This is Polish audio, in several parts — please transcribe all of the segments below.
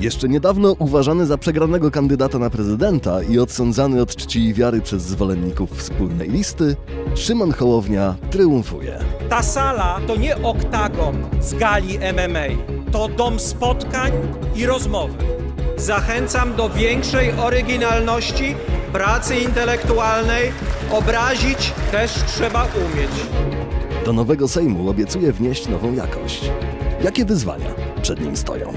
Jeszcze niedawno uważany za przegranego kandydata na prezydenta i odsądzany od czci i wiary przez zwolenników wspólnej listy, Szymon Hołownia triumfuje. Ta sala to nie oktagon z gali MMA. To dom spotkań i rozmowy. Zachęcam do większej oryginalności, pracy intelektualnej. Obrazić też trzeba umieć. Do nowego Sejmu obiecuje wnieść nową jakość. Jakie wyzwania przed nim stoją?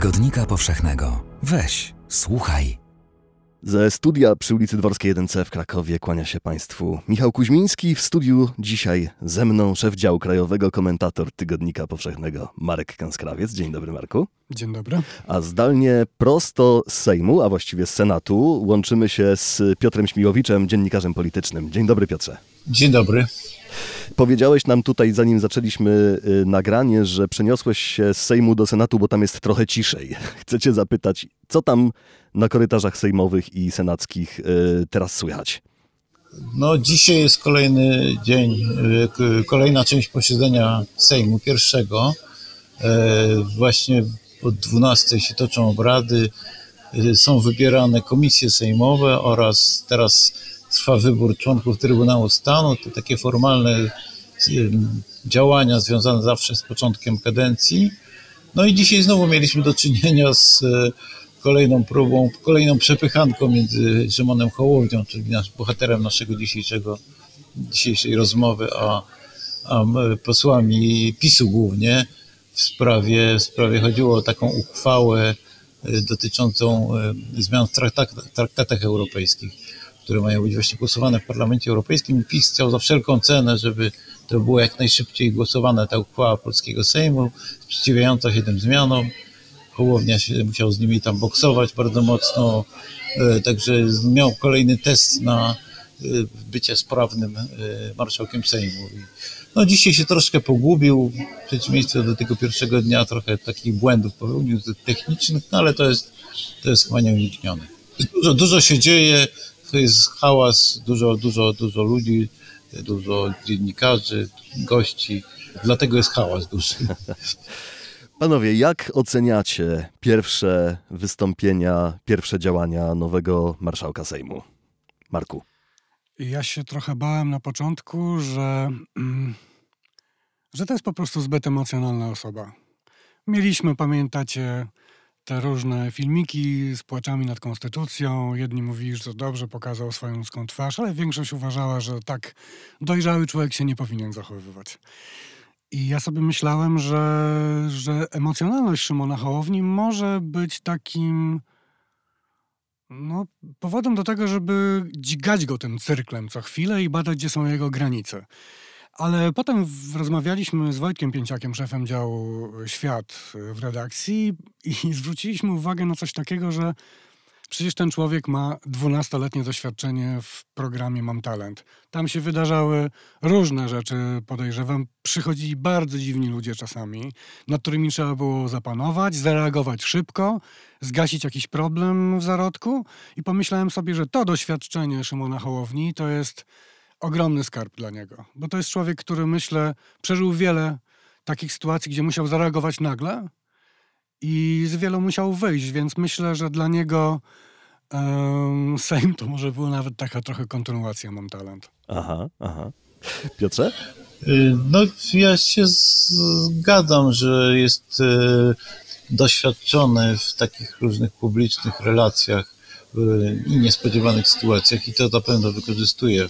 Tygodnika Powszechnego. Weź, słuchaj. Ze studia przy ulicy Dworskiej 1C w Krakowie kłania się Państwu Michał Kuźmiński. W studiu dzisiaj ze mną szef działu krajowego, komentator Tygodnika Powszechnego Marek Kanskrawiec. Dzień dobry Marku. Dzień dobry. A zdalnie prosto z Sejmu, a właściwie z Senatu, łączymy się z Piotrem Śmiłowiczem, dziennikarzem politycznym. Dzień dobry Piotrze. Dzień dobry. Powiedziałeś nam tutaj, zanim zaczęliśmy y, nagranie, że przeniosłeś się z Sejmu do Senatu, bo tam jest trochę ciszej. Chcę cię zapytać, co tam na korytarzach sejmowych i senackich y, teraz słychać? No, dzisiaj jest kolejny dzień, y, kolejna część posiedzenia Sejmu, pierwszego. E, Właśnie od 12 się toczą obrady, są wybierane komisje sejmowe oraz teraz trwa wybór członków Trybunału Stanu. To takie formalne działania związane zawsze z początkiem kadencji. No i dzisiaj znowu mieliśmy do czynienia z e, kolejną próbą, kolejną przepychanką między Szymonem Hołownią, czyli nasz, bohaterem naszego dzisiejszego, dzisiejszej rozmowy, a, a posłami PiSu głównie w sprawie, w sprawie chodziło o taką uchwałę e, dotyczącą e, zmian w traktat, traktatach europejskich, które mają być właśnie głosowane w Parlamencie Europejskim. PiS chciał za wszelką cenę, żeby to było jak najszybciej głosowane, ta uchwała polskiego Sejmu, sprzeciwiająca się tym zmianom. Hołownia się musiał z nimi tam boksować bardzo mocno, e, także miał kolejny test na e, bycie sprawnym e, marszałkiem Sejmu. No dzisiaj się troszkę pogubił, w przeciwieństwie do tego pierwszego dnia trochę takich błędów popełnił technicznych, no ale to jest, to jest chyba nieuniknione. Dużo, dużo się dzieje, to jest hałas, dużo, dużo, dużo ludzi, dużo dziennikarzy, gości, dlatego jest hałas duży. Panowie, jak oceniacie pierwsze wystąpienia, pierwsze działania nowego marszałka Sejmu? Marku. Ja się trochę bałem na początku, że, mm, że to jest po prostu zbyt emocjonalna osoba. Mieliśmy, pamiętacie, te różne filmiki z płaczami nad konstytucją. Jedni mówili, że to dobrze pokazał swoją ludzką twarz, ale większość uważała, że tak dojrzały człowiek się nie powinien zachowywać. I ja sobie myślałem, że, że emocjonalność Szymona Hołowni może być takim no, powodem do tego, żeby dźgać go tym cyrklem co chwilę i badać, gdzie są jego granice. Ale potem rozmawialiśmy z Wojtkiem Pięciakiem, szefem działu Świat w redakcji i zwróciliśmy uwagę na coś takiego, że przecież ten człowiek ma 12-letnie doświadczenie w programie Mam Talent. Tam się wydarzały różne rzeczy, podejrzewam. Przychodzili bardzo dziwni ludzie czasami, nad którymi trzeba było zapanować, zareagować szybko, zgasić jakiś problem w zarodku. I pomyślałem sobie, że to doświadczenie Szymona Hołowni to jest ogromny skarb dla niego. Bo to jest człowiek, który myślę, przeżył wiele takich sytuacji, gdzie musiał zareagować nagle i z wielu musiał wyjść, więc myślę, że dla niego em, Sejm to może była nawet taka trochę kontynuacja Mam Talent. Aha, aha. Piotrze? Y, No, ja się zgadzam, że jest y, doświadczony w takich różnych publicznych relacjach y, i niespodziewanych sytuacjach i to na pewno wykorzystuje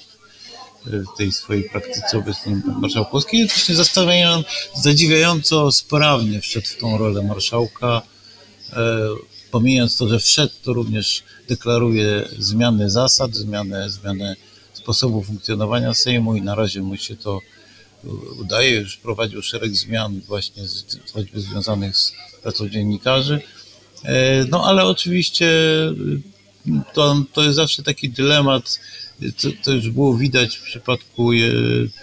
w tej swojej praktyce obecnie marszałkowskiej. Jednocześnie zastawiając, zadziwiająco sprawnie wszedł w tą rolę marszałka. E, pomijając to, że wszedł, to również deklaruje zmiany zasad, zmianę, zmianę sposobu funkcjonowania Sejmu i na razie mu się to udaje. Już prowadził szereg zmian właśnie z, choćby związanych z pracą dziennikarzy. E, No ale oczywiście y, to, to jest zawsze taki dylemat, to, to już było widać w przypadku e,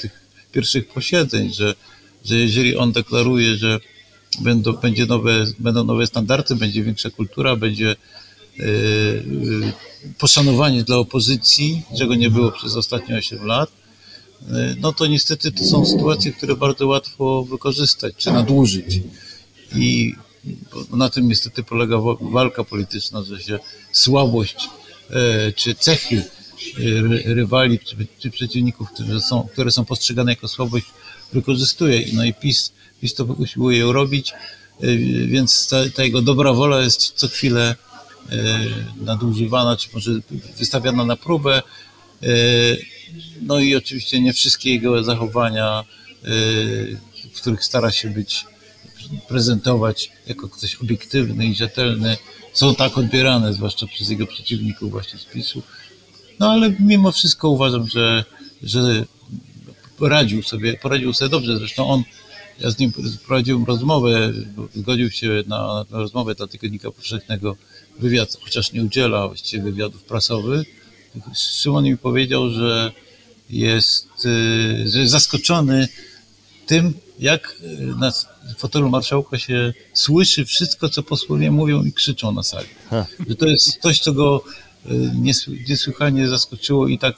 tych pierwszych posiedzeń, że, że jeżeli on deklaruje, że będą, będzie nowe, będą nowe standardy, będzie większa kultura, będzie, y, y, poszanowanie dla opozycji, czego nie było przez ostatnie 8 lat, no to niestety to są sytuacje, które bardzo łatwo wykorzystać czy nadużyć. I na tym niestety polega wa- walka polityczna, że się słabość e, czy cechy e, rywali czy, czy przeciwników, które są, które są postrzegane jako słabość, wykorzystuje. No i PiS, PiS to usiłuje ją robić, e, więc ta, ta jego dobra wola jest co chwilę e, nadużywana, czy może wystawiana na próbę. No i oczywiście nie wszystkie jego zachowania, w których stara się być prezentować jako ktoś obiektywny i rzetelny, są tak odbierane, zwłaszcza przez jego przeciwników właśnie z PiSu. No ale mimo wszystko uważam, że, że poradził sobie, poradził sobie dobrze. Zresztą on, ja z nim prowadziłem rozmowę, zgodził się na, na rozmowę dla Tygodnika Powszechnego, wywiad, chociaż nie udziela właściwie wywiadów prasowych. Szymon mi powiedział, że jest, y, że jest zaskoczony tym, jak y, na fotelu marszałka się słyszy wszystko, co posłowie mówią i krzyczą na sali. Że to jest coś, co go niesłychanie zaskoczyło i tak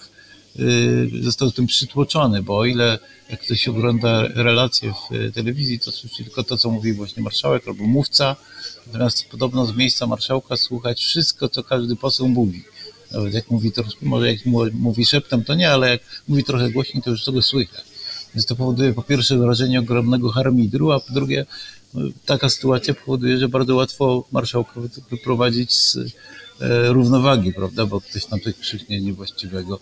y, został tym przytłoczony, bo o ile jak ktoś ogląda relacje w y, telewizji, to słyszy tylko to, co mówi właśnie marszałek albo mówca, natomiast podobno z miejsca marszałka słuchać wszystko, co każdy poseł mówi. Nawet jak mówi to, może jak mówi szeptem, to nie, ale jak mówi trochę głośniej, to już tego słychać. Więc to powoduje po pierwsze wrażenie ogromnego harmidru, a po drugie no, taka sytuacja powoduje, że bardzo łatwo marszałka wy- wyprowadzić z równowagi, prawda, bo ktoś tam coś krzyknie niewłaściwego.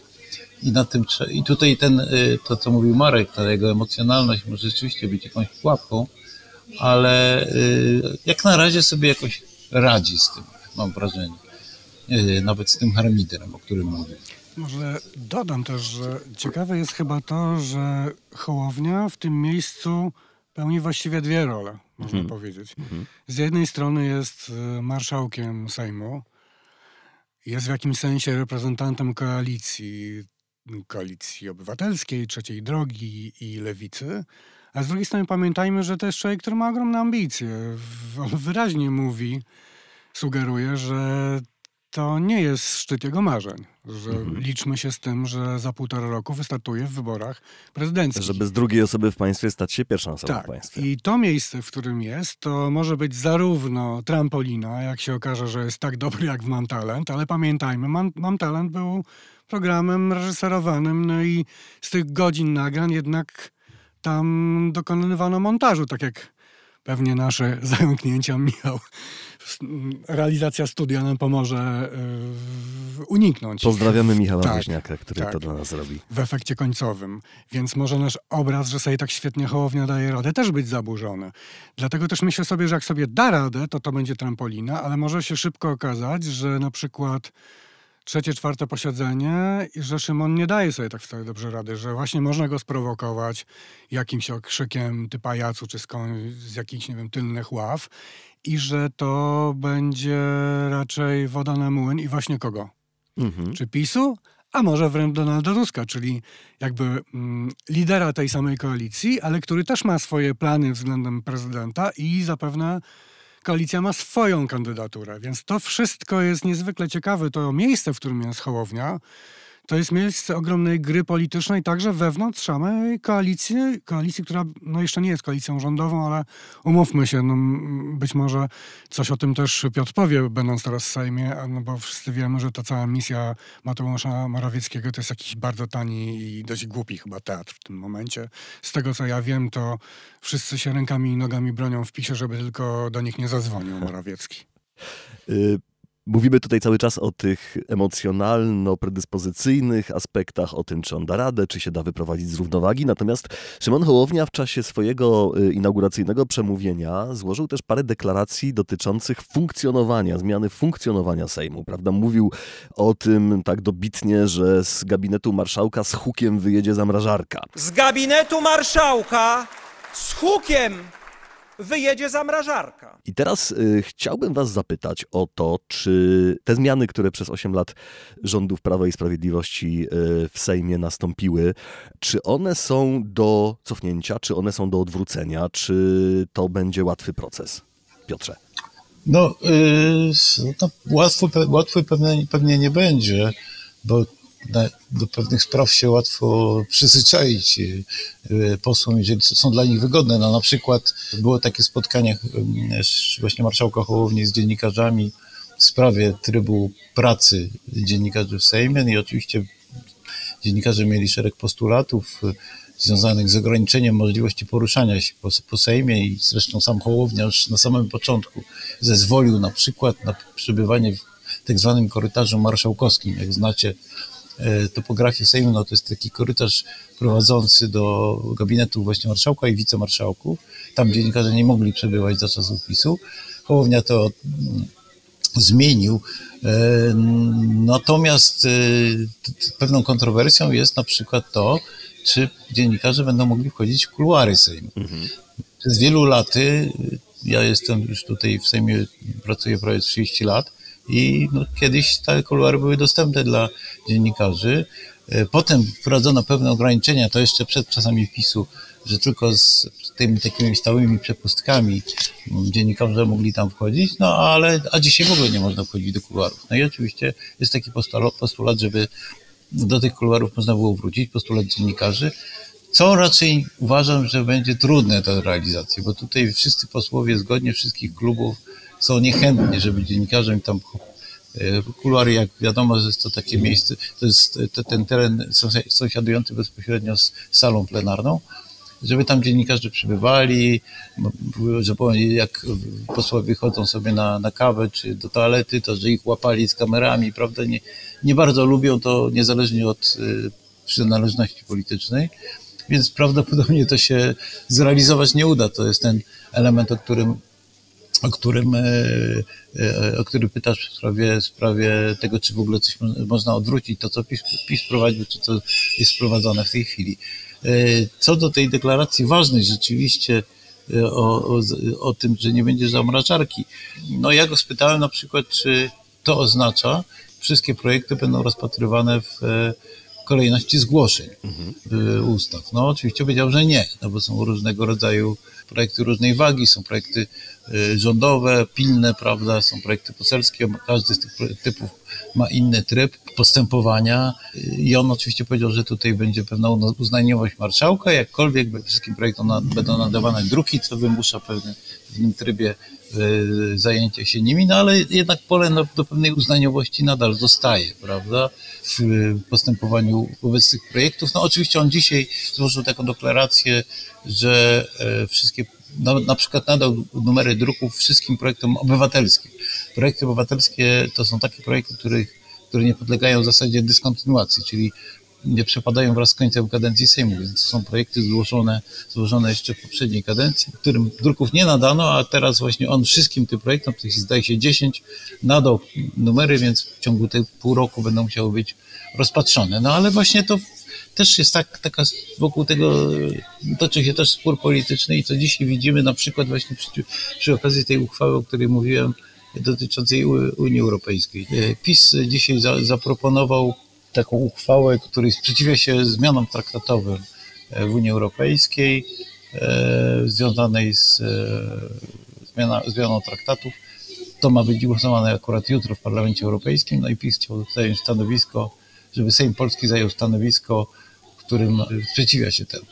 I na tym I tutaj ten, e, to co mówił Marek, ta jego emocjonalność może rzeczywiście być jakąś pułapką, ale e, jak na razie sobie jakoś radzi z tym, mam wrażenie. E, Nawet z tym harmidrem, o którym mówił. Może dodam też, że ciekawe jest chyba to, że Hołownia w tym miejscu pełni właściwie dwie role, można powiedzieć. Z jednej strony jest marszałkiem Sejmu, jest w jakimś sensie reprezentantem koalicji, koalicji obywatelskiej, trzeciej drogi i lewicy, a z drugiej strony pamiętajmy, że to jest człowiek, który ma ogromne ambicje. On wyraźnie mówi, sugeruje, że to nie jest szczyt jego marzeń, że liczmy się z tym, że za półtora roku wystartuje w wyborach prezydenckich. Żeby z drugiej osoby w państwie stać się pierwszą osobą Tak. w państwie. I to miejsce, w którym jest, to może być zarówno trampolina, jak się okaże, że jest tak dobry jak w Mam Talent, ale pamiętajmy, Mam, Mam Talent był programem reżyserowanym, no i z tych godzin nagrań jednak tam dokonywano montażu, tak jak pewnie nasze zająknięcia Michał. Realizacja studia nam pomoże yy, uniknąć. Pozdrawiamy Michała tak, Woźniaka, który tak to dla nas robi. w efekcie końcowym. Więc może nasz obraz, że sobie tak świetnie Hołownia daje radę, też być zaburzony. Dlatego też myślę sobie, że jak sobie da radę, to to będzie trampolina, ale może się szybko okazać, że na przykład trzecie, czwarte posiedzenie i że Szymon nie daje sobie tak wcale dobrze rady, że właśnie można go sprowokować jakimś okrzykiem ty pajacu, czy skąd, z jakichś, nie wiem, tylnych ław i że to będzie raczej woda na młyn i właśnie kogo? Mhm. czy PiSu, a może wręcz Donalda Tuska, czyli jakby mm, lidera tej samej koalicji, ale który też ma swoje plany względem prezydenta i zapewne koalicja ma swoją kandydaturę. Więc to wszystko jest niezwykle ciekawe. To miejsce, w którym jest Hołownia, to jest miejsce ogromnej gry politycznej, także wewnątrz samej koalicji, koalicji, która no jeszcze nie jest koalicją rządową, ale umówmy się, no, być może coś o tym też Piotr powie, będąc teraz w Sejmie, no bo wszyscy wiemy, że ta cała misja Mateusza Morawieckiego to jest jakiś bardzo tani i dość głupi chyba teatr w tym momencie. Z tego, co ja wiem, to wszyscy się rękami i nogami bronią w PiSie, żeby tylko do nich nie zadzwonił Morawiecki. Mówimy tutaj cały czas o tych emocjonalno-predyspozycyjnych aspektach, o tym, czy on da radę, czy się da wyprowadzić z równowagi. Natomiast Szymon Hołownia w czasie swojego y, inauguracyjnego przemówienia złożył też parę deklaracji dotyczących funkcjonowania, zmiany funkcjonowania Sejmu. Prawda? Mówił o tym tak dobitnie, że z gabinetu marszałka z hukiem wyjedzie zamrażarka. Z gabinetu marszałka z hukiem wyjedzie zamrażarka. I teraz y, chciałbym Was zapytać o to, czy te zmiany, które przez 8 lat rządów Prawa i Sprawiedliwości y, w Sejmie nastąpiły, czy one są do cofnięcia, czy one są do odwrócenia, czy to będzie łatwy proces? Piotrze. No, yy, no łatwo, pe- łatwo pewnie, pewnie nie będzie, bo do pewnych spraw się łatwo przyzwyczaić yy, yy, posłom, jeżeli są dla nich wygodne. No, na przykład było takie spotkanie z- właśnie marszałka Hołowni z dziennikarzami w sprawie trybu pracy dziennikarzy w Sejmie no i oczywiście dziennikarze mieli szereg postulatów y, związanych z ograniczeniem możliwości poruszania się po, po Sejmie i zresztą sam Hołownia już na samym początku zezwolił na przykład na przebywanie w tak zwanym korytarzu marszałkowskim. Jak znacie topografię Sejmu, no to jest taki korytarz prowadzący do gabinetu właśnie marszałka i wicemarszałków. Tam dziennikarze nie mogli przebywać za czasów PiSu. Hołownia to mm, zmienił. E, Natomiast e, pewną kontrowersją jest na przykład to, czy dziennikarze będą mogli wchodzić w kuluary Sejmu. Przez wielu laty, ja jestem już tutaj w Sejmie, pracuję prawie 30 lat i no, kiedyś te kuluary były dostępne dla dziennikarzy. E, Potem wprowadzono pewne ograniczenia, to jeszcze przed czasami PiSu, że tylko z tymi takimi stałymi przepustkami mm, dziennikarze mogli tam wchodzić, no ale a dzisiaj w ogóle nie można wchodzić do kuluarów. No i oczywiście jest taki postulat żeby do tych kuluarów można było wrócić, postulat dziennikarzy, co raczej uważam, że będzie trudne do realizacji, bo tutaj wszyscy posłowie zgodnie wszystkich klubów są niechętni, żeby dziennikarzom tam e, kuluary, jak wiadomo, że jest to takie miejsce, to jest te- ten teren sąsia- sąsiadujący bezpośrednio z salą plenarną, żeby tam dziennikarze przybywali, że jak posłowie chodzą sobie na, na kawę czy do toalety, to że ich łapali z kamerami, prawda, nie, nie bardzo lubią to niezależnie od y, przynależności politycznej, więc prawdopodobnie to się zrealizować nie uda. To jest ten element, o którym o którym, e, e, o który pytasz w sprawie, w sprawie tego, czy w ogóle coś mo- można odwrócić, to co PiS, PiS prowadził, czy co jest wprowadzone w tej chwili. E, Co do tej deklaracji ważnej rzeczywiście o, o, o tym, że nie będzie zamrażarki, no ja go spytałem na przykład, czy to oznacza, wszystkie projekty będą rozpatrywane w kolejności zgłoszeń y, ustaw. No oczywiście powiedział, że nie, no bo są różnego rodzaju projekty różnej wagi, są projekty y, rządowe, pilne, prawda, są projekty poselskie, każdy z tych typów ma inny tryb postępowania y, i on oczywiście powiedział, że tutaj będzie pewna uzna- uznaniowość marszałka, jakkolwiek wszystkim projektom na, będą nadawane druki, co wymusza pewne, w pewnym trybie y, zajęcie się nimi, no ale jednak pole na, do pewnej uznaniowości nadal zostaje, prawda, w postępowaniu wobec tych projektów. No oczywiście on dzisiaj złożył taką deklarację, że e, wszystkie, no, na przykład nadał numery druków wszystkim projektom obywatelskim. Projekty obywatelskie to są takie projekty, których, które nie podlegają zasadzie dyskontynuacji, czyli nie przepadają wraz z końcem kadencji Sejmu, więc to są projekty złożone, złożone jeszcze w poprzedniej kadencji, którym druków nie nadano, a teraz właśnie on wszystkim tym projektom, tych zdaje się 10, nadał numery, więc w ciągu tych pół roku będą musiały być rozpatrzone. No ale właśnie to też jest tak, taka wokół tego toczy się też spór polityczny i co dzisiaj widzimy na przykład właśnie przy, przy okazji tej uchwały, o której mówiłem, dotyczącej Unii Europejskiej. E, PiS dzisiaj za, zaproponował taką uchwałę, której sprzeciwia się zmianom traktatowym e, w Unii Europejskiej, e, związanej z e, zmiana, zmianą traktatów. To ma być głosowane akurat jutro w Parlamencie Europejskim, no i PiS chciał zająć stanowisko, żeby Sejm Polski zajął stanowisko, którym sprzeciwia się temu.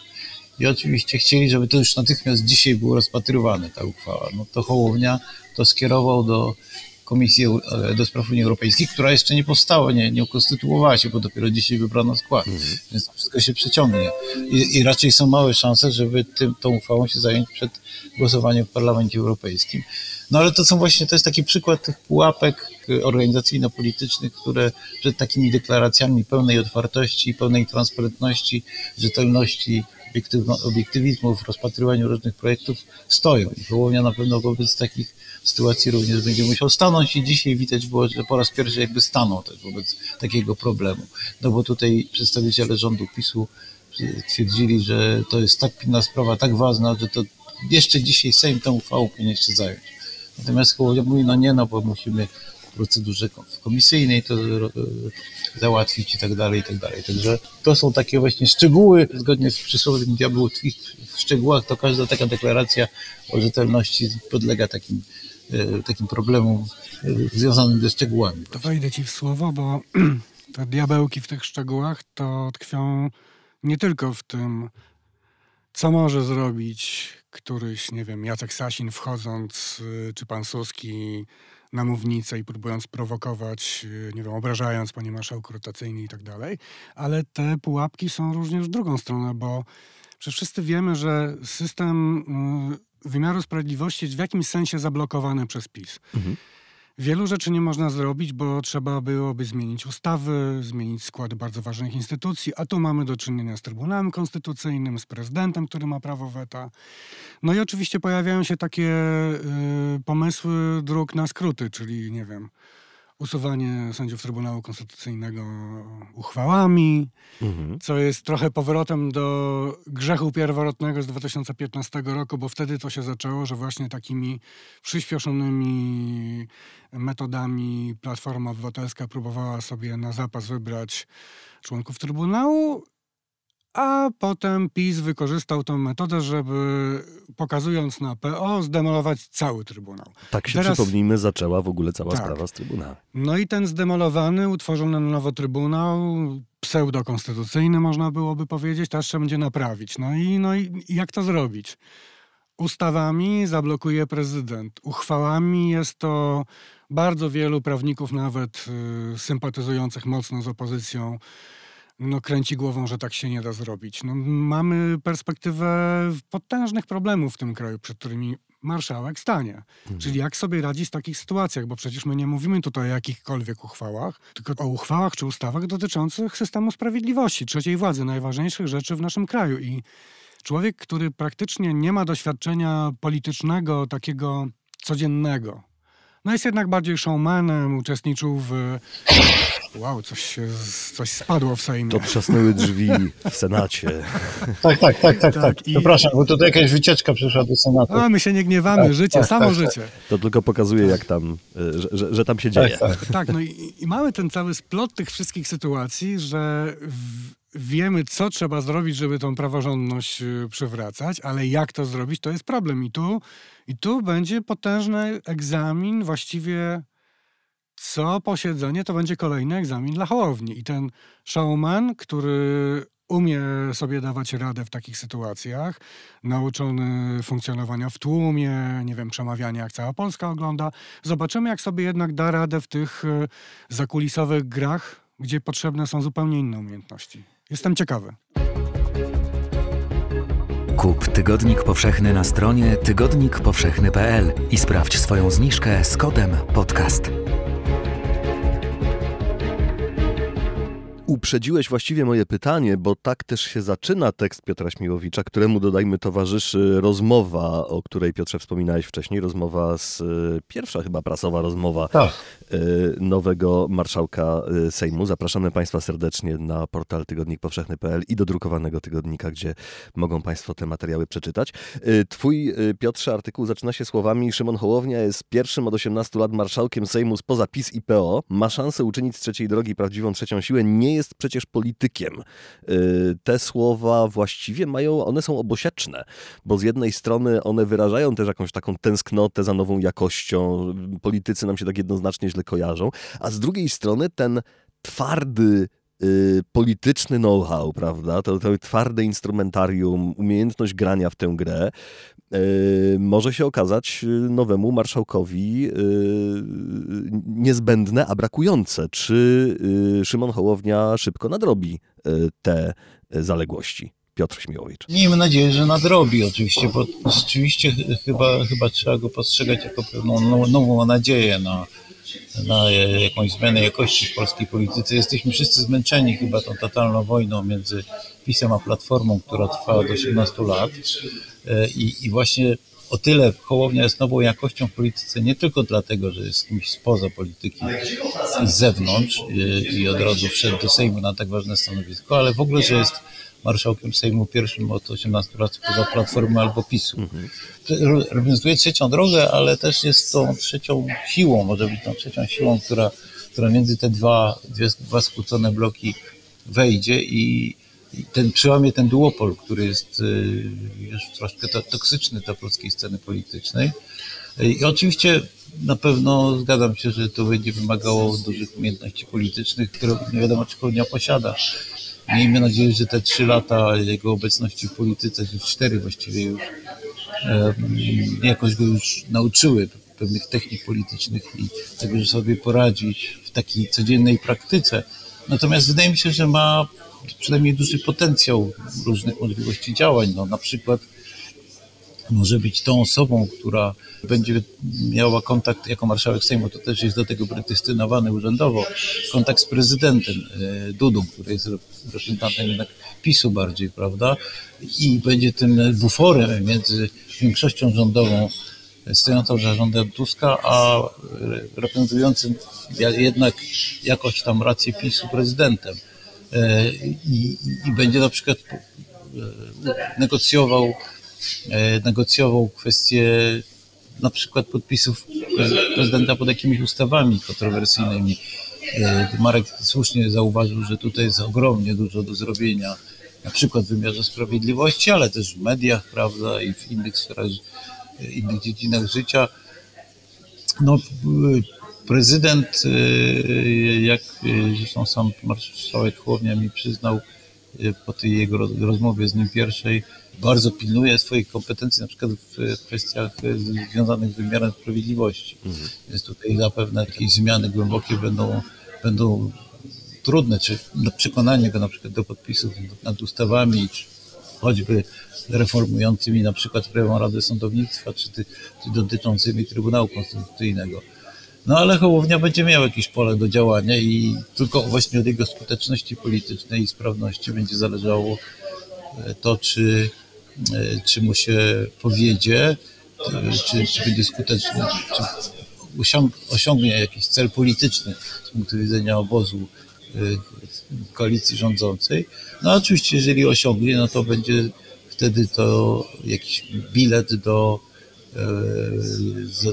I oczywiście chcieli, żeby to już natychmiast dzisiaj było rozpatrywane, ta uchwała. No to Hołownia to skierował do Komisji e, do Spraw Unii Europejskiej, która jeszcze nie powstała, nie, nie ukonstytuowała się, bo dopiero dzisiaj wybrano skład, więc to wszystko się przeciągnie. I, I raczej są małe szanse, żeby tym, tą uchwałą się zająć przed głosowaniem w Parlamencie Europejskim. No ale to są właśnie, to jest taki przykład tych pułapek y, organizacyjno-politycznych, które przed takimi deklaracjami pełnej otwartości, pełnej transparentności, rzetelności, obiektywizmu w rozpatrywaniu różnych projektów stoją. I Hołownia na pewno wobec takich sytuacji również będzie musiał stanąć i dzisiaj widać było, że po raz pierwszy jakby stanął też wobec takiego problemu. No bo tutaj przedstawiciele rządu PiSu twierdzili, że to jest tak pilna sprawa, tak ważna, że to jeszcze dzisiaj Sejm tę uchwałą powinien się zająć. Natomiast Hołownia mówi, no nie, no bo musimy w procedurze kom- komisyjnej to załatwić i tak dalej, i tak dalej. Także to są takie właśnie szczegóły, zgodnie z przysłowiem diabeł tkwi w szczegółach, to każda taka deklaracja o rzetelności podlega takim takim problemom e, związanym ze szczegółami. To wejdę ci w słowo, bo te diabełki w tych szczegółach to tkwią nie tylko w tym, co może zrobić któryś, nie wiem, Jacek Sasin wchodząc, y, czy pan Suski na mównicę i próbując prowokować, y, nie wiem, obrażając panie marszałku rotacyjny i tak dalej, ale te pułapki są również w drugą stronę, bo przecież wszyscy wiemy, że system y, wymiaru sprawiedliwości jest w jakimś sensie zablokowany przez PiS. Wielu rzeczy nie można zrobić, bo trzeba byłoby zmienić ustawy, zmienić skład bardzo ważnych instytucji, a tu mamy do czynienia z Trybunałem Konstytucyjnym, z prezydentem, który ma prawo weta. No i oczywiście pojawiają się takie y, pomysły dróg na skróty, czyli nie wiem, usuwanie sędziów Trybunału Konstytucyjnego uchwałami, co jest trochę powrotem do grzechu pierworodnego z 2015 roku, bo wtedy to się zaczęło, że właśnie takimi przyspieszonymi metodami Platforma Obywatelska próbowała sobie na zapas wybrać członków Trybunału, a potem PiS wykorzystał tę metodę, żeby pokazując na PO zdemolować cały Trybunał. Tak się Teraz- przypomnijmy, zaczęła w ogóle cała Tak. sprawa z Trybunałem. No i ten zdemolowany, utworzony na nowo Trybunał, pseudokonstytucyjny można byłoby powiedzieć, teraz trzeba będzie naprawić. No i, no i jak to zrobić? Ustawami zablokuje prezydent. Uchwałami jest to bardzo wielu prawników, nawet y, sympatyzujących mocno z opozycją, no, kręci głową, że tak się nie da zrobić. No, mamy perspektywę potężnych problemów w tym kraju, przed którymi marszałek stanie. Czyli jak sobie radzi w takich sytuacjach, bo przecież my nie mówimy tutaj o jakichkolwiek uchwałach, tylko o uchwałach czy ustawach dotyczących systemu sprawiedliwości, trzeciej władzy, najważniejszych rzeczy w naszym kraju. I człowiek, który praktycznie nie ma doświadczenia politycznego, takiego codziennego, no jest jednak bardziej showmanem, uczestniczył w... Wow, coś, się, coś spadło w Sejmie. To trzasnęły drzwi w Senacie. Tak, tak, tak, tak, Tak, tak. i- Przepraszam, bo tutaj jakaś wycieczka przyszła do Senatu. A, my się nie gniewamy, Tak, życie, tak, samo tak, życie. To tylko pokazuje, jak tam, y, że, że, że tam się dzieje. Tak, tak. Tak, no i, i mamy ten cały splot tych wszystkich sytuacji, że w, wiemy, co trzeba zrobić, żeby tą praworządność y, przywracać, ale jak to zrobić, to jest problem. I tu, i tu będzie potężny egzamin, właściwie co posiedzenie to będzie kolejny egzamin dla Hołowni. I ten showman, który umie sobie dawać radę w takich sytuacjach, nauczony funkcjonowania w tłumie, nie wiem, przemawiania jak cała Polska ogląda. Zobaczymy, jak sobie jednak da radę w tych e, zakulisowych grach, gdzie potrzebne są zupełnie inne umiejętności. Jestem ciekawy. Kup Tygodnik Powszechny na stronie tygodnikpowszechny.pl i sprawdź swoją zniżkę z kodem podcast. Uprzedziłeś właściwie moje pytanie, bo tak też się zaczyna tekst Piotra Śmiłowicza, któremu dodajmy towarzyszy rozmowa, o której Piotrze wspominałeś wcześniej, rozmowa z, y, pierwsza chyba prasowa rozmowa Tak. y, nowego marszałka y, Sejmu. Zapraszamy Państwa serdecznie na portal tygodnikpowszechny.pl i do drukowanego tygodnika, gdzie mogą Państwo te materiały przeczytać. Twój, Piotrze, artykuł zaczyna się słowami Szymon Hołownia jest pierwszym od 18 lat marszałkiem Sejmu spoza PiS i PO. Ma szansę uczynić z trzeciej drogi prawdziwą trzecią siłę. Nie jest przecież politykiem. Y, Te słowa właściwie mają, one są obosieczne, bo z jednej strony one wyrażają też jakąś taką tęsknotę za nową jakością. Politycy nam się tak jednoznacznie źle kojarzą, a z drugiej strony ten twardy y, polityczny know-how, prawda? To, to twarde instrumentarium, umiejętność grania w tę grę y, może się okazać y, nowemu marszałkowi niezbędne, a brakujące. Czy Szymon Hołownia szybko nadrobi te zaległości? Piotr Śmiłowicz. Miejmy nadzieję, że nadrobi oczywiście, bo rzeczywiście ch- chyba, chyba trzeba go postrzegać jako pewną now- nową nadzieję na, na jakąś zmianę jakości w polskiej polityce. Jesteśmy wszyscy zmęczeni chyba tą totalną wojną między PiSem a Platformą, która trwała do 18 lat E, i, i właśnie o tyle Hołownia jest nową jakością w polityce nie tylko dlatego, że jest kimś spoza polityki z zewnątrz e, i od razu wszedł do Sejmu na tak ważne stanowisko, ale w ogóle, że jest marszałkiem Sejmu pierwszym od 18 lat spoza Platformy albo PiSu. Re- Reprezentuje trzecią drogę, ale też jest tą trzecią siłą, może być tą trzecią siłą, która, która między te dwa, dwie, dwa skłócone bloki wejdzie i, ten przyłamie ten duopol, który jest y, już troszkę to, toksyczny dla polskiej sceny politycznej. I oczywiście na pewno zgadzam się, że to będzie wymagało dużych umiejętności politycznych, które nie wiadomo czy Hołownia posiada. Miejmy nadzieję, że te trzy lata jego obecności w polityce, cztery właściwie już, jakoś go już nauczyły pewnych technik politycznych i tego, że sobie poradzi w takiej codziennej praktyce. Natomiast wydaje mi się, że ma przynajmniej duży potencjał różnych możliwości działań. No, na przykład może być tą osobą, która będzie miała kontakt jako marszałek Sejmu, to też jest do tego predestynowany urzędowo, kontakt z prezydentem e, Dudą, który jest reprezentantem jednak PiSu bardziej, prawda? I będzie tym buforem między większością rządową stojącą za rządem Tuska, a reprezentującym jednak jakoś tam rację PiSu prezydentem. E, I, i będzie na przykład e, negocjował E, negocjował kwestie na przykład podpisów prezydenta pod jakimiś ustawami kontrowersyjnymi. E, Marek słusznie zauważył, że tutaj jest ogromnie dużo do zrobienia, na przykład w wymiarze sprawiedliwości, ale też w mediach, prawda, i w innych sferach, innych dziedzinach życia. No, prezydent, e, jak zresztą sam marszałek Chłownia mi przyznał po tej jego rozmowie z nim pierwszej, bardzo pilnuje swoich kompetencji, na przykład w kwestiach związanych z wymiarem sprawiedliwości. Mhm. Więc tutaj zapewne jakieś zmiany głębokie będą, będą trudne, czy przekonanie go na przykład do podpisów nad ustawami, czy choćby reformującymi na przykład Krajową Radę Sądownictwa, czy, czy dotyczącymi Trybunału Konstytucyjnego. No ale Hołownia będzie miał jakieś pole do działania i tylko właśnie od jego skuteczności politycznej i sprawności będzie zależało e, to, czy E, czy mu się powiedzie, e, czy, czy będzie skuteczny, czy osiąg, osiągnie jakiś cel polityczny z punktu widzenia obozu koalicji rządzącej. No oczywiście, jeżeli osiągnie, no to będzie wtedy to jakiś bilet do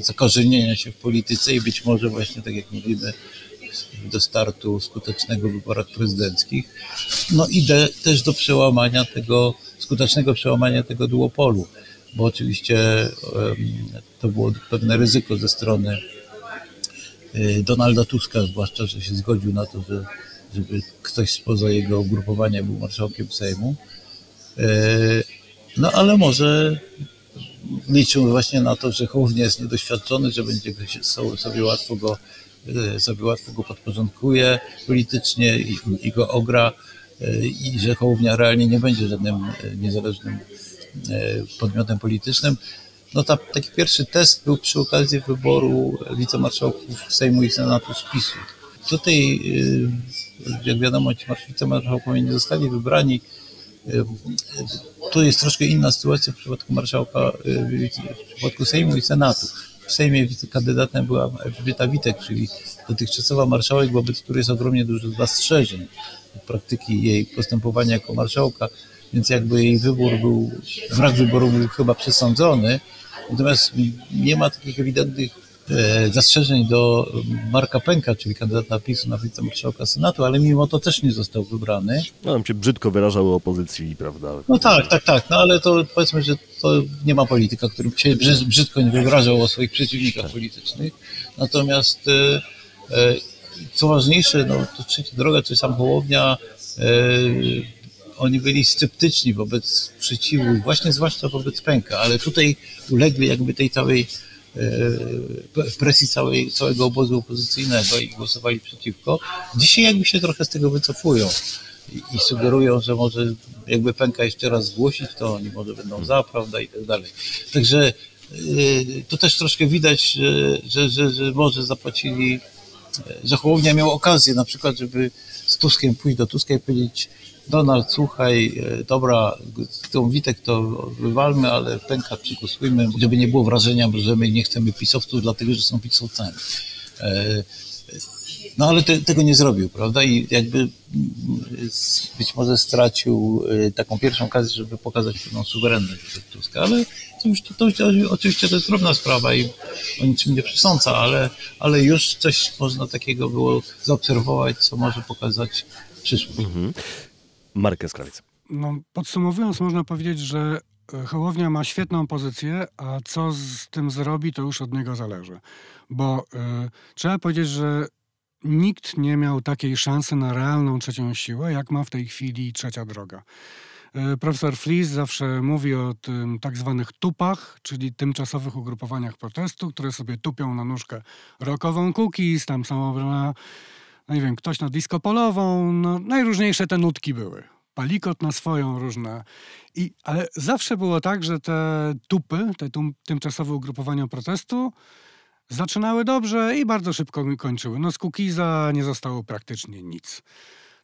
zakorzenienia się w polityce i być może właśnie, tak jak mówimy, do startu skutecznego w wyborach prezydenckich. No i de, też do przełamania tego skutecznego przełamania tego duopolu, bo oczywiście to było pewne ryzyko ze strony y, Donalda Tuska, zwłaszcza, że się zgodził na to, że, żeby ktoś spoza jego ugrupowania był marszałkiem Sejmu. E, no ale może liczył właśnie na to, że Hołownia jest niedoświadczony, że będzie sobie łatwo go, y, sobie łatwo go podporządkuje politycznie i, i go ogra i że Hołownia realnie nie będzie żadnym e, niezależnym e, podmiotem politycznym. No ta, taki pierwszy test był przy okazji wyboru wicemarszałków Sejmu i Senatu z PiSu. Tutaj, e, jak wiadomo, ci wicemarszałkowie nie zostali wybrani. Tu jest troszkę inna sytuacja w przypadku marszałka, w przypadku Sejmu i Senatu. W Sejmie kandydatem była Elżbieta Witek, czyli dotychczasowa marszałek, wobec której jest ogromnie dużo zastrzeżeń praktyki jej postępowania jako marszałka, więc jakby jej wybór był, brak wyboru był chyba przesądzony, natomiast nie ma takich ewidentnych zastrzeżeń do Marka Pęka, czyli kandydata PiSu na wicemarszałka Senatu, ale mimo to też nie został wybrany. No, on się brzydko wyrażał o opozycji, prawda? No tak, tak, tak, no ale to powiedzmy, że to nie ma polityka, który się brzydko nie wyrażał o swoich przeciwnikach politycznych. Natomiast e, e, co ważniejsze, no, to trzecia droga, czy sam Hołownia, e, oni byli sceptyczni wobec sprzeciwu, właśnie zwłaszcza wobec Pęka, ale tutaj ulegli jakby tej całej e, presji całej, całego obozu opozycyjnego i głosowali przeciwko. Dzisiaj jakby się trochę z tego wycofują i, i sugerują, że może jakby Pęka jeszcze raz zgłosić, to oni może będą za, prawda, i tak dalej. Także e, to też troszkę widać, że, że, że, że może zapłacili że Hołownia miał okazję na przykład, żeby z Tuskiem pójść do Tuska i powiedzieć Donald, słuchaj, e, dobra, tą Witek to wywalmy, ale pęka przygłosujmy, żeby nie było wrażenia, że my nie chcemy pisowców, dlatego że są pisowcami. E, no ale te, tego nie zrobił, prawda? I jakby być może stracił e, taką pierwszą okazję, żeby pokazać pewną suwerenność Tuska, ale to już to, to, oczywiście to jest drobna sprawa i o niczym nie przesądza, ale, ale już coś można takiego było zaobserwować, co może pokazać przyszłość. Mhm. Markę Skrawiec. No, podsumowując, można powiedzieć, że e, Hołownia ma świetną pozycję, a co z tym zrobi, to już od niego zależy. Bo y, trzeba powiedzieć, że nikt nie miał takiej szansy na realną trzecią siłę, jak ma w tej chwili trzecia droga. Y, Profesor Flis zawsze mówi o tym tak zwanych tupach, czyli tymczasowych ugrupowaniach protestu, które sobie tupią na nóżkę rokową cookies, tam są na, no nie wiem, ktoś na disco polową, no najróżniejsze te nutki były. Palikot na swoją różne. I, ale zawsze było tak, że te tupy, te tum, tymczasowe ugrupowania protestu zaczynały dobrze i bardzo szybko kończyły. No z Kukiza nie zostało praktycznie nic.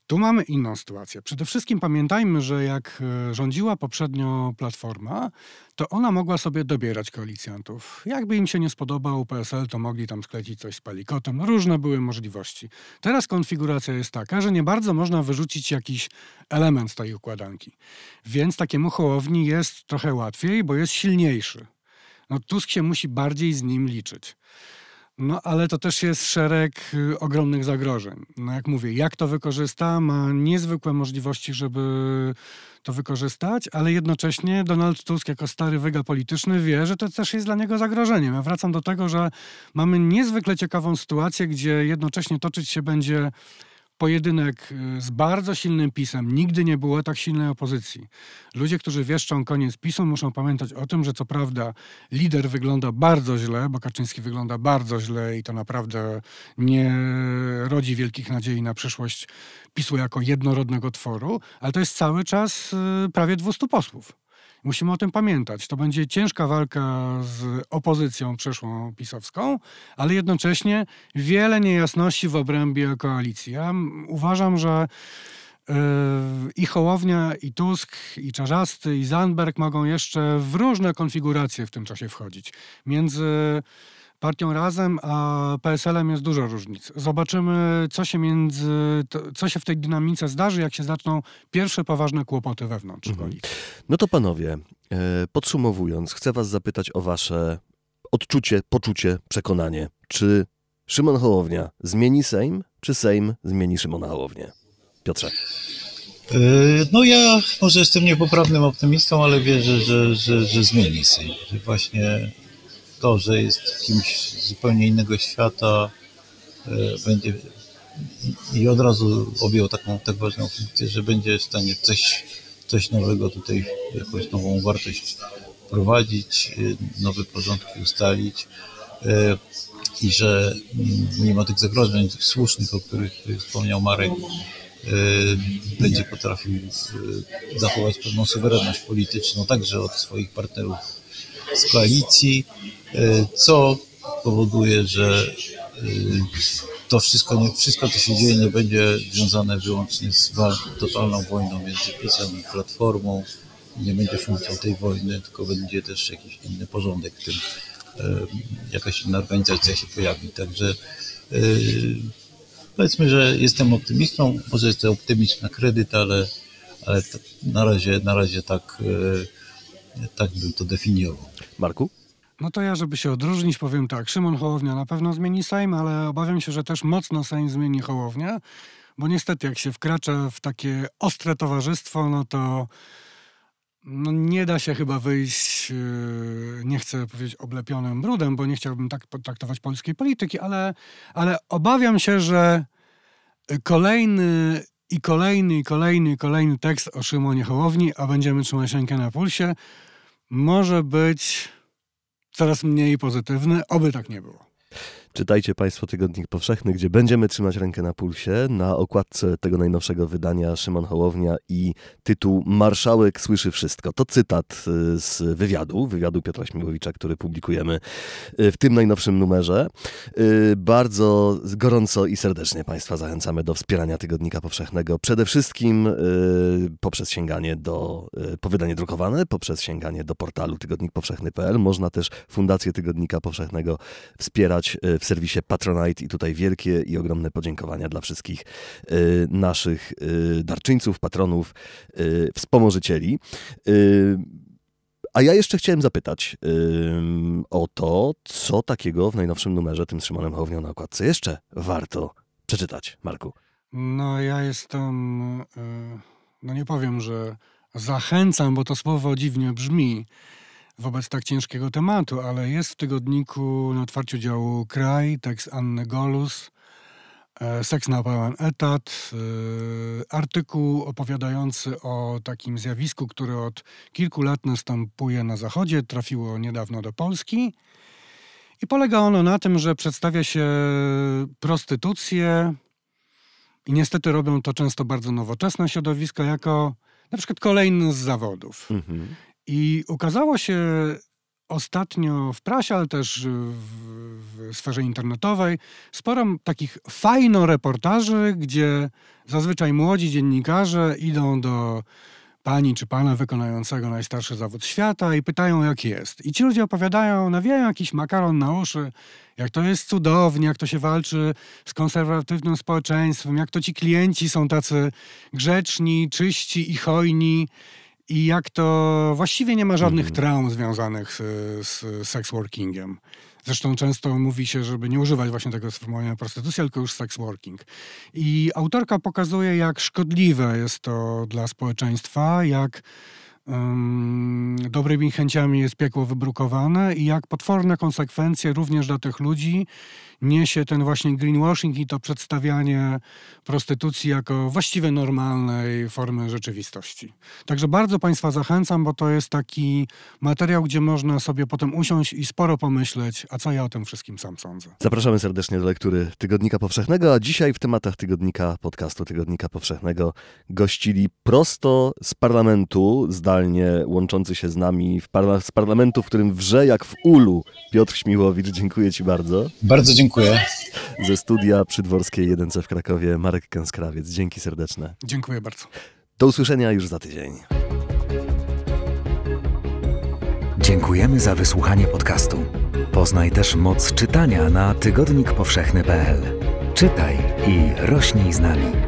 Tu mamy inną sytuację. Przede wszystkim pamiętajmy, że jak e, rządziła poprzednio Platforma, to ona mogła sobie dobierać koalicjantów. Jakby im się nie spodobał PSL, to mogli tam sklecić coś z palikotem. No, różne były możliwości. Teraz konfiguracja jest taka, że nie bardzo można wyrzucić jakiś element z tej układanki. Więc takiemu Hołowni jest trochę łatwiej, bo jest silniejszy. No, Tusk się musi bardziej z nim liczyć. No, ale to też jest szereg y, ogromnych zagrożeń. No, jak mówię, jak to wykorzysta, ma niezwykłe możliwości, żeby to wykorzystać, ale jednocześnie Donald Tusk jako stary wyga polityczny wie, że to też jest dla niego zagrożeniem. Ja wracam do tego, że mamy niezwykle ciekawą sytuację, gdzie jednocześnie toczyć się będzie pojedynek y, z bardzo silnym pisem. Nigdy nie było tak silnej opozycji. Ludzie, którzy wieszczą koniec PiSu, muszą pamiętać o tym, że co prawda lider wygląda bardzo źle, bo Kaczyński wygląda bardzo źle i to naprawdę nie rodzi wielkich nadziei na przyszłość PiSu jako jednorodnego tworu, ale to jest cały czas y, prawie 200 posłów. Musimy o tym pamiętać. To będzie ciężka walka z opozycją przeszłą pisowską, ale jednocześnie wiele niejasności w obrębie koalicji. Ja uważam, że yy, i Hołownia, i Tusk, i Czarzasty, i Zandberg mogą jeszcze w różne konfiguracje w tym czasie wchodzić. Między partią Razem a PSL-em jest dużo różnic. Zobaczymy, co się między, co się w tej dynamice zdarzy, jak się zaczną pierwsze poważne kłopoty wewnątrz Mhm. No to panowie, e, podsumowując, chcę was zapytać o wasze odczucie, poczucie, przekonanie. Czy Szymon Hołownia zmieni Sejm, czy Sejm zmieni Szymona Hołownię? Piotrze. Yy, No ja może jestem niepoprawnym optymistą, ale wierzę, że, że, że zmieni Sejm. Że właśnie to, że jest kimś zupełnie innego świata, e, będzie i- od razu objął taką tak ważną funkcję, że będzie w stanie coś, coś nowego tutaj, jakąś nową wartość wprowadzić, e, nowe porządki ustalić e, i że mm, mimo tych zagrożeń tych słusznych, o których wspomniał Marek, będzie potrafił zachować pewną suwerenność polityczną także od swoich partnerów z koalicji, co powoduje, że e, to wszystko, wszystko, co się dzieje, nie będzie związane wyłącznie z totalną wojną między PiSem i Platformą. Nie będzie funkcją tej wojny, tylko będzie też jakiś inny porządek, w tym e, jakaś inna organizacja się pojawi. Także e, powiedzmy, że jestem optymistą, może jest to na kredyt, ale, ale na, razie, na razie tak, e, tak bym to definiował. Marku? No to ja, żeby się odróżnić, powiem tak. Szymon Hołownia na pewno zmieni Sejm, ale obawiam się, że też mocno Sejm zmieni Hołownię, bo niestety jak się wkracza w takie ostre towarzystwo, no to no nie da się chyba wyjść, yy, nie chcę powiedzieć oblepionym brudem, bo nie chciałbym tak potraktować polskiej polityki, ale, ale obawiam się, że kolejny i kolejny, i kolejny, i kolejny tekst o Szymonie Hołowni, a będziemy trzymać rękę na pulsie, może być coraz mniej pozytywny, oby tak nie było. Czytajcie Państwo Tygodnik Powszechny, gdzie będziemy trzymać rękę na pulsie. Na okładce tego najnowszego wydania Szymon Hołownia i tytuł Marszałek słyszy wszystko. To cytat y, z wywiadu, wywiadu Piotra Śmiłowicza, który publikujemy y, w tym najnowszym numerze. Y, Bardzo gorąco i serdecznie Państwa zachęcamy do wspierania Tygodnika Powszechnego. Przede wszystkim poprzez sięganie do, po wydanie drukowane, poprzez sięganie do portalu tygodnikpowszechny.pl. Można też Fundację Tygodnika Powszechnego wspierać w serwisie Patronite i tutaj wielkie i ogromne podziękowania dla wszystkich y, naszych y, darczyńców, patronów, y, wspomożycieli. A ja jeszcze chciałem zapytać o to, co takiego w najnowszym numerze tym Szymonem Hołownią na okładce jeszcze warto przeczytać, Marku. No ja jestem, no nie powiem, że zachęcam, bo to słowo dziwnie brzmi wobec tak ciężkiego tematu, ale jest w tygodniku na otwarciu działu Kraj, tekst Anny Golus, e, Seks na pełen etat, e, artykuł opowiadający o takim zjawisku, które od kilku lat następuje na Zachodzie, trafiło niedawno do Polski. I polega ono na tym, że przedstawia się prostytucję i niestety robią to często bardzo nowoczesne środowiska jako na przykład kolejny z zawodów. Mhm. I ukazało się ostatnio w prasie, ale też w, w sferze internetowej sporo takich fajno reportaży, gdzie zazwyczaj młodzi dziennikarze idą do pani czy pana wykonującego najstarszy zawód świata i pytają, jak jest. I ci ludzie opowiadają, nawijają jakiś makaron na uszy, jak to jest cudownie, jak to się walczy z konserwatywnym społeczeństwem, jak to ci klienci są tacy grzeczni, czyści i hojni. I jak to właściwie nie ma żadnych traum związanych z, z sex workingiem. Zresztą często mówi się, żeby nie używać właśnie tego sformułowania prostytucja, tylko już sex working. I autorka pokazuje, jak szkodliwe jest to dla społeczeństwa, jak um, dobrymi chęciami jest piekło wybrukowane i jak potworne konsekwencje również dla tych ludzi niesie ten właśnie greenwashing i to przedstawianie prostytucji jako właściwie normalnej formy rzeczywistości. Także bardzo Państwa zachęcam, bo to jest taki materiał, gdzie można sobie potem usiąść i sporo pomyśleć, a co ja o tym wszystkim sam sądzę. Zapraszamy serdecznie do lektury Tygodnika Powszechnego, a dzisiaj w tematach Tygodnika, podcastu Tygodnika Powszechnego gościli prosto z parlamentu, zdalnie łączący się z nami w parla- z parlamentu, w którym wrze jak w ulu Piotr Śmiłowicz. Dziękuję Ci bardzo. Bardzo dziękuję. Ze studia przydworskiej 1C w Krakowie Marek Kęskrawiec. Dzięki serdeczne. Dziękuję bardzo. Do usłyszenia już za tydzień. Dziękujemy za wysłuchanie podcastu. Poznaj też moc czytania na tygodnikpowszechny.pl. Czytaj i rośnij z nami.